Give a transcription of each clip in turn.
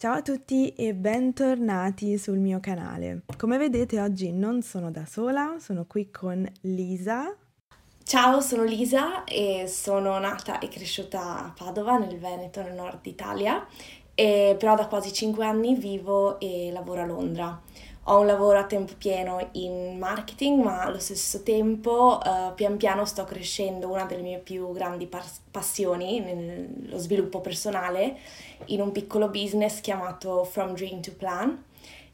Ciao a tutti e bentornati sul mio canale. Come vedete oggi non sono da sola, sono qui con Lisa. Ciao, sono Lisa e sono nata e cresciuta a Padova, nel Veneto, nel nord Italia, e però da quasi 5 anni vivo e lavoro a Londra. Ho un lavoro a tempo pieno in marketing, ma allo stesso tempo uh, pian piano sto crescendo una delle mie più grandi pas- passioni, nello sviluppo personale, in un piccolo business chiamato From Dream to Plan.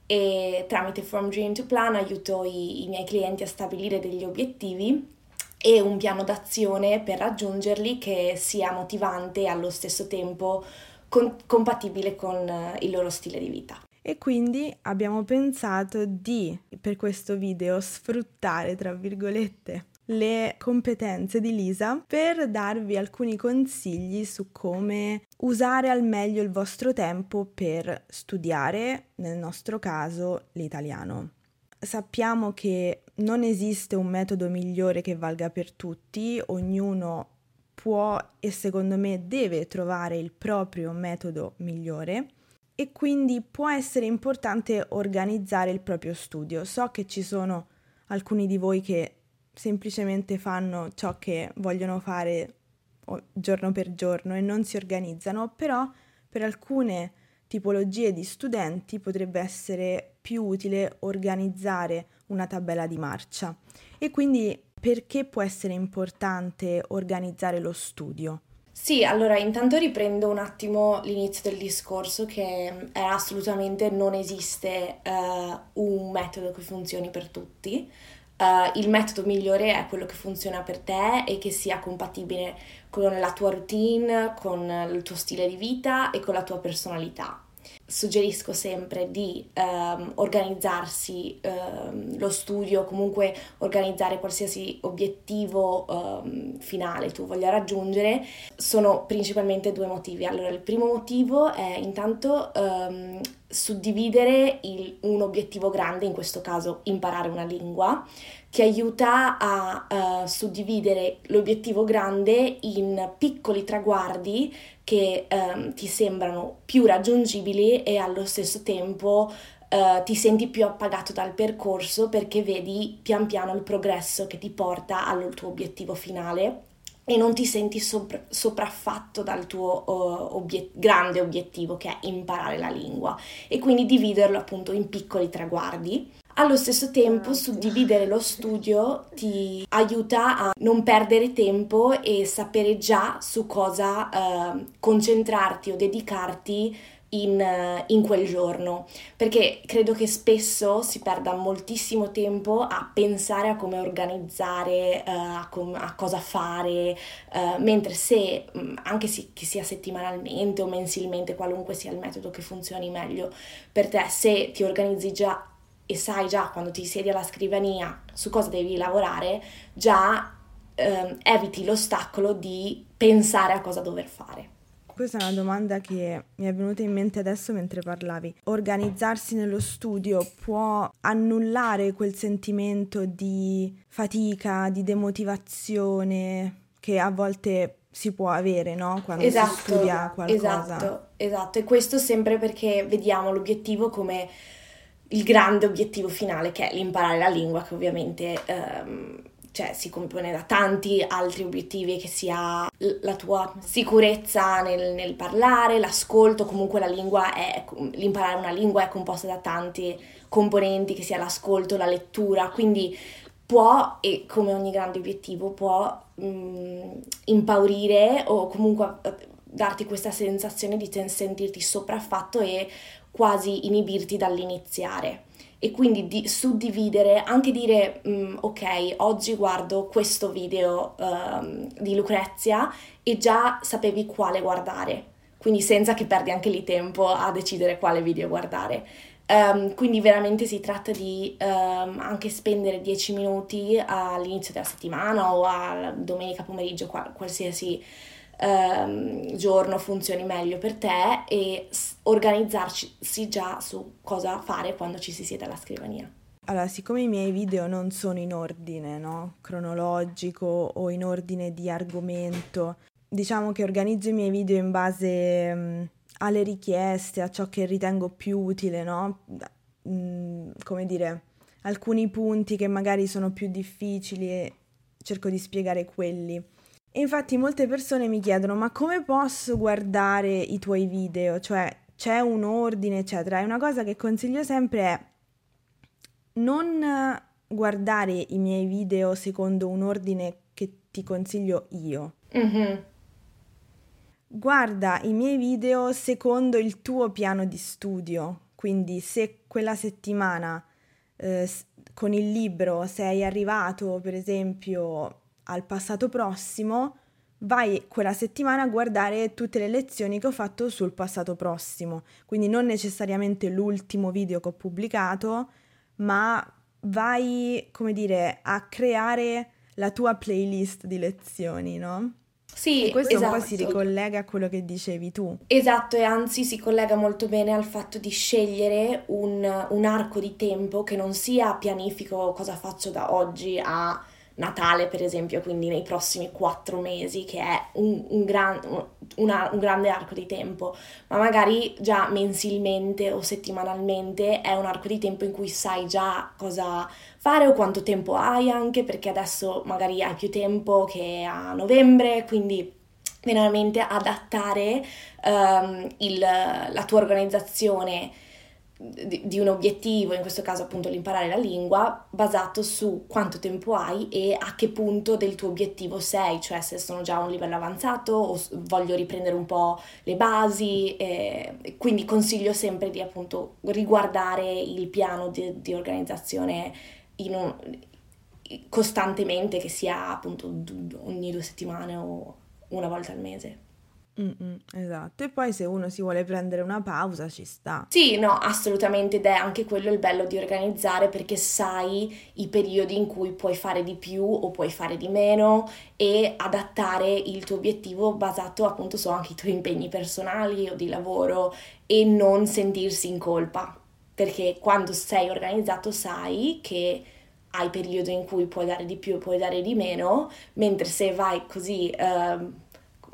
E tramite From Dream to Plan aiuto i, i miei clienti a stabilire degli obiettivi e un piano d'azione per raggiungerli che sia motivante e allo stesso tempo con- compatibile con uh, il loro stile di vita e quindi abbiamo pensato di, per questo video, sfruttare, tra virgolette, le competenze di Lisa per darvi alcuni consigli su come usare al meglio il vostro tempo per studiare, nel nostro caso, l'italiano. Sappiamo che non esiste un metodo migliore che valga per tutti, ognuno può e secondo me deve trovare il proprio metodo migliore e quindi può essere importante organizzare il proprio studio. So che ci sono alcuni di voi che semplicemente fanno ciò che vogliono fare giorno per giorno e non si organizzano, però per alcune tipologie di studenti potrebbe essere più utile organizzare una tabella di marcia. E quindi perché può essere importante organizzare lo studio? Sì, allora intanto riprendo un attimo l'inizio del discorso che è assolutamente non esiste uh, un metodo che funzioni per tutti. Uh, il metodo migliore è quello che funziona per te e che sia compatibile con la tua routine, con il tuo stile di vita e con la tua personalità suggerisco sempre di um, organizzarsi um, lo studio, comunque organizzare qualsiasi obiettivo um, finale tu voglia raggiungere, sono principalmente due motivi. Allora, il primo motivo è intanto suddividere il, un obiettivo grande, in questo caso imparare una lingua, che aiuta a uh, suddividere l'obiettivo grande in piccoli traguardi che um, ti sembrano più raggiungibili e allo stesso tempo uh, ti senti più appagato dal percorso perché vedi pian piano il progresso che ti porta al tuo obiettivo finale e non ti senti sopra- sopraffatto dal tuo uh, obiet- grande obiettivo che è imparare la lingua e quindi dividerlo appunto in piccoli traguardi. Allo stesso tempo suddividere lo studio ti aiuta a non perdere tempo e sapere già su cosa uh, concentrarti o dedicarti in, eh, in, quel giorno, perché credo che spesso si perda moltissimo tempo a pensare a come organizzare, uh, a, com- a, cosa fare, uh, mentre se, mm, anche se che sia settimanalmente o mensilmente, qualunque sia il metodo che funzioni meglio per te, se ti organizzi già e sai già quando ti siedi alla scrivania su cosa devi lavorare, già uh, eviti l'ostacolo di pensare a cosa dover fare. Questa è una domanda che mi è venuta in mente adesso mentre parlavi. Organizzarsi nello studio può annullare quel sentimento di fatica, di demotivazione che a volte si può avere, no? Quando esatto, si studia qualcosa. Esatto, esatto. E questo sempre perché vediamo l'obiettivo come il grande obiettivo finale, che è l'imparare la lingua, che ovviamente... Um, cioè si compone da tanti altri obiettivi, che sia la tua sicurezza nel, nel parlare, l'ascolto, comunque la lingua è, l'imparare una lingua è composta da tanti componenti, che sia l'ascolto, la lettura, quindi può, e come ogni grande obiettivo, può mh, mm, impaurire o comunque eh, darti questa sensazione di sentirti sopraffatto e quasi inibirti dall'iniziare e quindi di suddividere, anche dire mm, ok, oggi guardo questo video um, di Lucrezia e già sapevi quale guardare, quindi senza che perdi anche lì tempo a decidere quale video guardare. Um, quindi veramente si tratta di um, anche spendere 10 minuti all'inizio della settimana o a domenica pomeriggio, qualsiasi ehm, giorno funzioni meglio per te e organizzarsi già su cosa fare quando ci si siede alla scrivania. Allora, siccome i miei video non sono in ordine no? cronologico o in ordine di argomento, diciamo che organizzo i miei video in base um, alle richieste, a ciò che ritengo più utile, no? Mm, come dire, alcuni punti che magari sono più difficili e cerco di spiegare quelli. E infatti molte persone mi chiedono ma come posso guardare i tuoi video? Cioè c'è un ordine, eccetera. E una cosa che consiglio sempre è non guardare i miei video secondo un ordine che ti consiglio io. Mm-hmm. Guarda i miei video secondo il tuo piano di studio. Quindi se quella settimana eh, con il libro sei arrivato, per esempio, al passato prossimo, vai quella settimana a guardare tutte le lezioni che ho fatto sul passato prossimo. Quindi non necessariamente l'ultimo video che ho pubblicato, ma vai, come dire, a creare la tua playlist di lezioni, no? Sì, e questo esatto. un po' si esatto. ricollega a quello che dicevi tu. Esatto, e anzi si collega molto bene al fatto di scegliere un, un arco di tempo che non sia pianifico cosa faccio da oggi a Natale, per esempio, quindi nei prossimi quattro mesi, che è un, un, gran, una, un, grande arco di tempo, ma magari già mensilmente o settimanalmente è un arco di tempo in cui sai già cosa fare o quanto tempo hai anche, perché adesso magari hai più tempo che a novembre, quindi veramente adattare um, il, la tua organizzazione di, di, un obiettivo, in questo caso appunto l'imparare la lingua, basato su quanto tempo hai e a che punto del tuo obiettivo sei, cioè se sono già a un livello avanzato o voglio riprendere un po' le basi, eh, quindi consiglio sempre di appunto riguardare il piano di, di organizzazione un, costantemente, che sia appunto ogni due settimane o una volta al mese. Mm-mm, esatto, e poi se uno si vuole prendere una pausa ci sta. Sì, no, assolutamente, ed è anche quello il bello di organizzare perché sai i periodi in cui puoi fare di più o puoi fare di meno e adattare il tuo obiettivo basato appunto su anche i tuoi impegni personali o di lavoro e non sentirsi in colpa, perché quando sei organizzato sai che hai periodi in cui puoi dare di più e puoi dare di meno, mentre se vai così... Uh,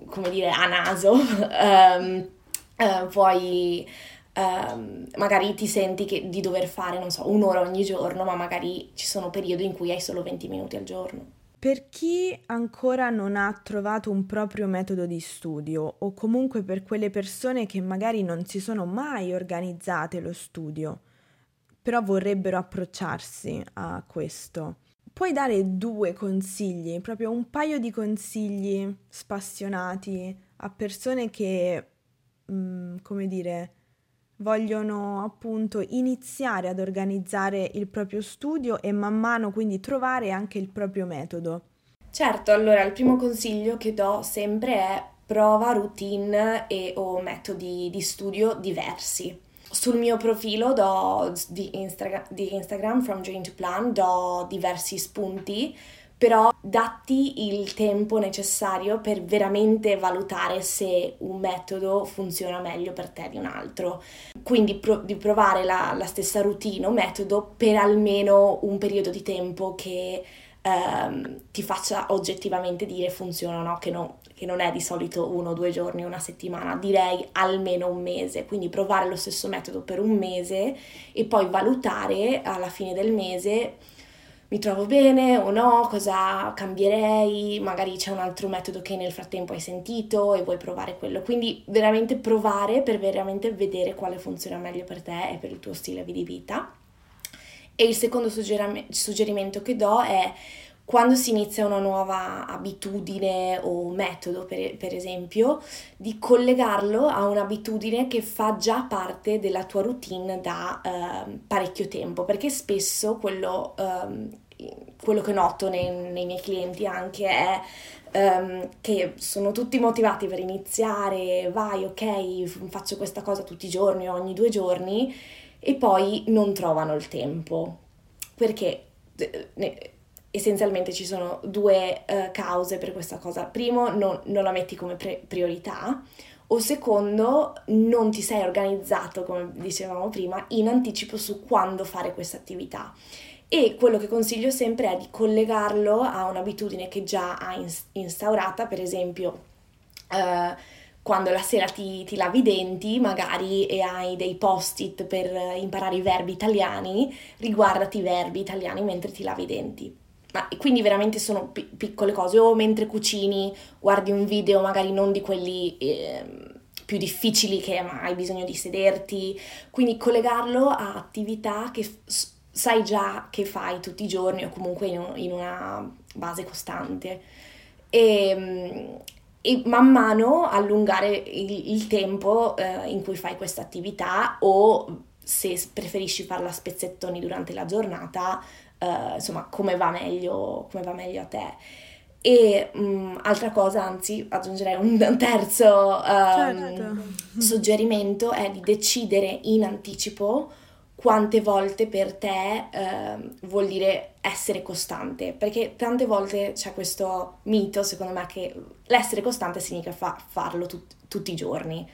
come dire, a naso, um, uh, poi um, magari ti senti che, di dover fare, non so, un'ora ogni giorno, ma magari ci sono periodi in cui hai solo 20 minuti al giorno. Per chi ancora non ha trovato un proprio metodo di studio o comunque per quelle persone che magari non si sono mai organizzate lo studio, però vorrebbero approcciarsi a questo, puoi dare due consigli, proprio un paio di consigli spassionati a persone che, mh, mm, come dire, vogliono appunto iniziare ad organizzare il proprio studio e man mano quindi trovare anche il proprio metodo. Certo, allora il primo consiglio che do sempre è prova routine e o metodi di studio diversi sul mio profilo do, di, Instra- di Instagram, From Dream to Plan, do diversi spunti, però datti il tempo necessario per veramente valutare se un metodo funziona meglio per te di un altro. Quindi pro- di provare la, la stessa routine o metodo per almeno un periodo di tempo che ehm, ti faccia oggettivamente dire funziona o no, che, no, che non è di solito uno o due giorni, una settimana, direi almeno un mese, quindi provare lo stesso metodo per un mese e poi valutare alla fine del mese mi trovo bene o no, cosa cambierei, magari c'è un altro metodo che nel frattempo hai sentito e vuoi provare quello. Quindi veramente provare per veramente vedere quale funziona meglio per te e per il tuo stile di vita. E il secondo suggerimento che do è quando si inizia una nuova abitudine o metodo, per, per, esempio, di collegarlo a un'abitudine che fa già parte della tua routine da eh, parecchio tempo, perché spesso quello, eh, quello che noto nei, nei, miei clienti anche è um, che sono tutti motivati per iniziare, vai, ok, faccio questa cosa tutti i giorni, ogni due giorni, e poi non trovano il tempo. Perché essenzialmente ci sono due uh, cause per questa cosa. Primo, non, non la metti come pre- priorità. O secondo, non ti sei organizzato, come dicevamo prima, in anticipo su quando fare questa attività. E quello che consiglio sempre è di collegarlo a un'abitudine che già hai instaurata, per esempio, uh, quando la sera ti, ti, lavi i denti magari e hai dei post-it per imparare i verbi italiani, riguardati i verbi italiani mentre ti lavi i denti. Ma quindi veramente sono p- piccole cose, o mentre cucini guardi un video magari non di quelli eh, più difficili che hai bisogno di sederti, quindi collegarlo a attività che f- sai già che fai tutti i giorni o comunque in, un, in una base costante. E, e man mano allungare il, il tempo eh, in cui fai questa attività o se preferisci farla a spezzettoni durante la giornata, eh, insomma, come va, meglio, come va meglio a te. E um, altra cosa, anzi, aggiungerei un terzo um, certo. suggerimento è di decidere in anticipo quante volte per te eh, vuol dire essere costante, perché tante volte c'è questo mito, secondo me, che l'essere costante significa fa- farlo tut- tutti i giorni.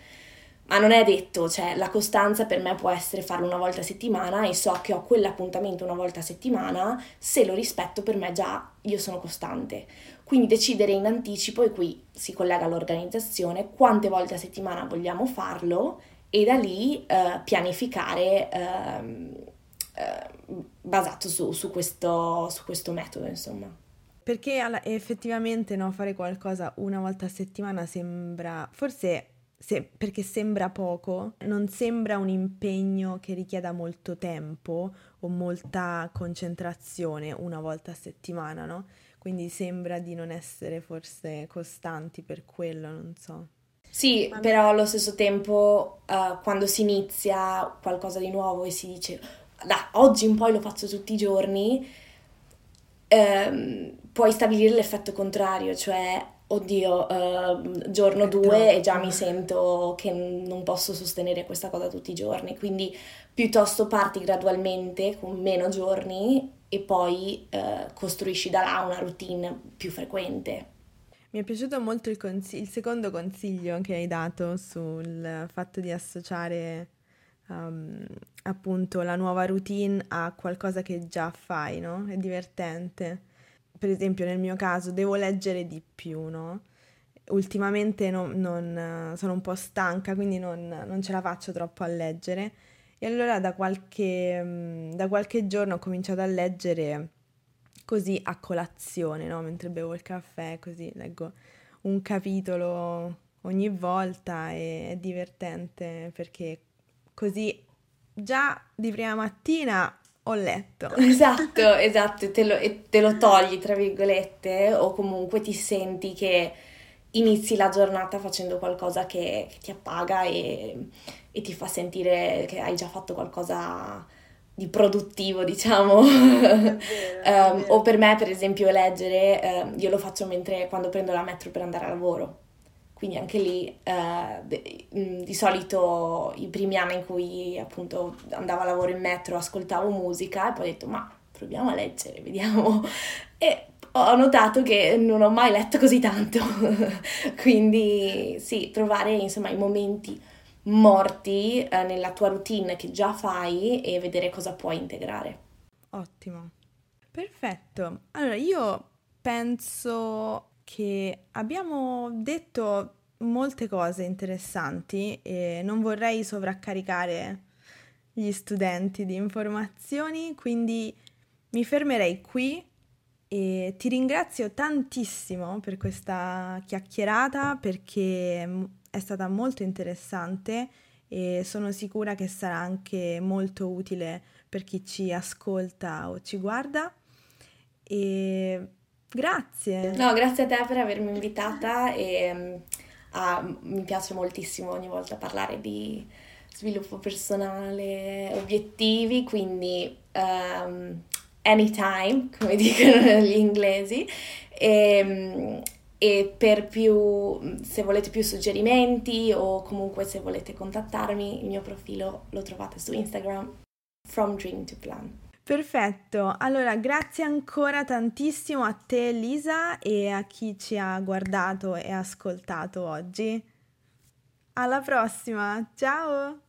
Ma non è detto, cioè la costanza per me può essere farlo una volta a settimana e so che ho quell'appuntamento una volta a settimana, se lo rispetto per me già io sono costante. Quindi decidere in anticipo, e qui si collega all'organizzazione, quante volte a settimana vogliamo farlo e da lì eh, pianificare eh, eh, basato su, su, questo, su, questo, metodo, insomma. Perché effettivamente no, fare qualcosa una volta a settimana sembra, forse se, perché sembra poco, non sembra un impegno che richieda molto tempo o molta concentrazione una volta a settimana, no? Quindi sembra di non essere forse costanti per quello, non so. Sì, Vabbè. però allo stesso tempo uh, quando si inizia qualcosa di nuovo e si dice da oggi in poi lo faccio tutti i giorni, ehm, puoi stabilire l'effetto contrario, cioè oddio, uh, giorno due e già mi sento che non posso sostenere questa cosa tutti i giorni, quindi piuttosto parti gradualmente con meno giorni e poi uh, costruisci da là una routine più frequente. Mi è piaciuto molto il, consig- il, secondo consiglio che hai dato sul fatto di associare um, appunto la nuova routine a qualcosa che già fai, no? È divertente. Per esempio nel mio caso devo leggere di più, no? Ultimamente non, non, sono un po' stanca, quindi non, non, ce la faccio troppo a leggere. E allora da qualche, da qualche giorno ho cominciato a leggere così a colazione, no? Mentre bevo il caffè, così leggo un capitolo ogni volta e è divertente perché così già di prima mattina ho letto. Esatto, esatto, te lo, e te lo togli tra virgolette o comunque ti senti che inizi la giornata facendo qualcosa che, che ti appaga e, e, ti fa sentire che hai già fatto qualcosa di produttivo, diciamo. Vero, um, o per me, per esempio, leggere, um, io lo faccio mentre quando prendo la metro per andare a lavoro. Quindi anche lì de, mm, di solito i primi anni in cui appunto andavo a lavoro in metro ascoltavo musica e poi ho detto ma proviamo a leggere, vediamo. E ho notato che non ho mai letto così tanto. Quindi sì, trovare insomma i momenti morti eh, nella tua routine che già fai e vedere cosa puoi integrare. Ottimo. Perfetto. Allora io penso che abbiamo detto molte cose interessanti e non vorrei sovraccaricare gli studenti di informazioni, quindi mi fermerei qui e ti ringrazio tantissimo per questa chiacchierata perché è stata molto interessante e sono sicura che sarà anche molto utile per chi ci ascolta o ci guarda. E grazie. No, grazie a te per avermi invitata e uh, mi piace moltissimo ogni volta parlare di sviluppo personale, obiettivi, quindi um, anytime, come dicono gli inglesi. E, e per più, se volete più suggerimenti o comunque se volete contattarmi, il mio profilo lo trovate su Instagram, From Dream to Plan. Perfetto, allora grazie ancora tantissimo a te Lisa e a chi ci ha guardato e ascoltato oggi. Alla prossima, ciao!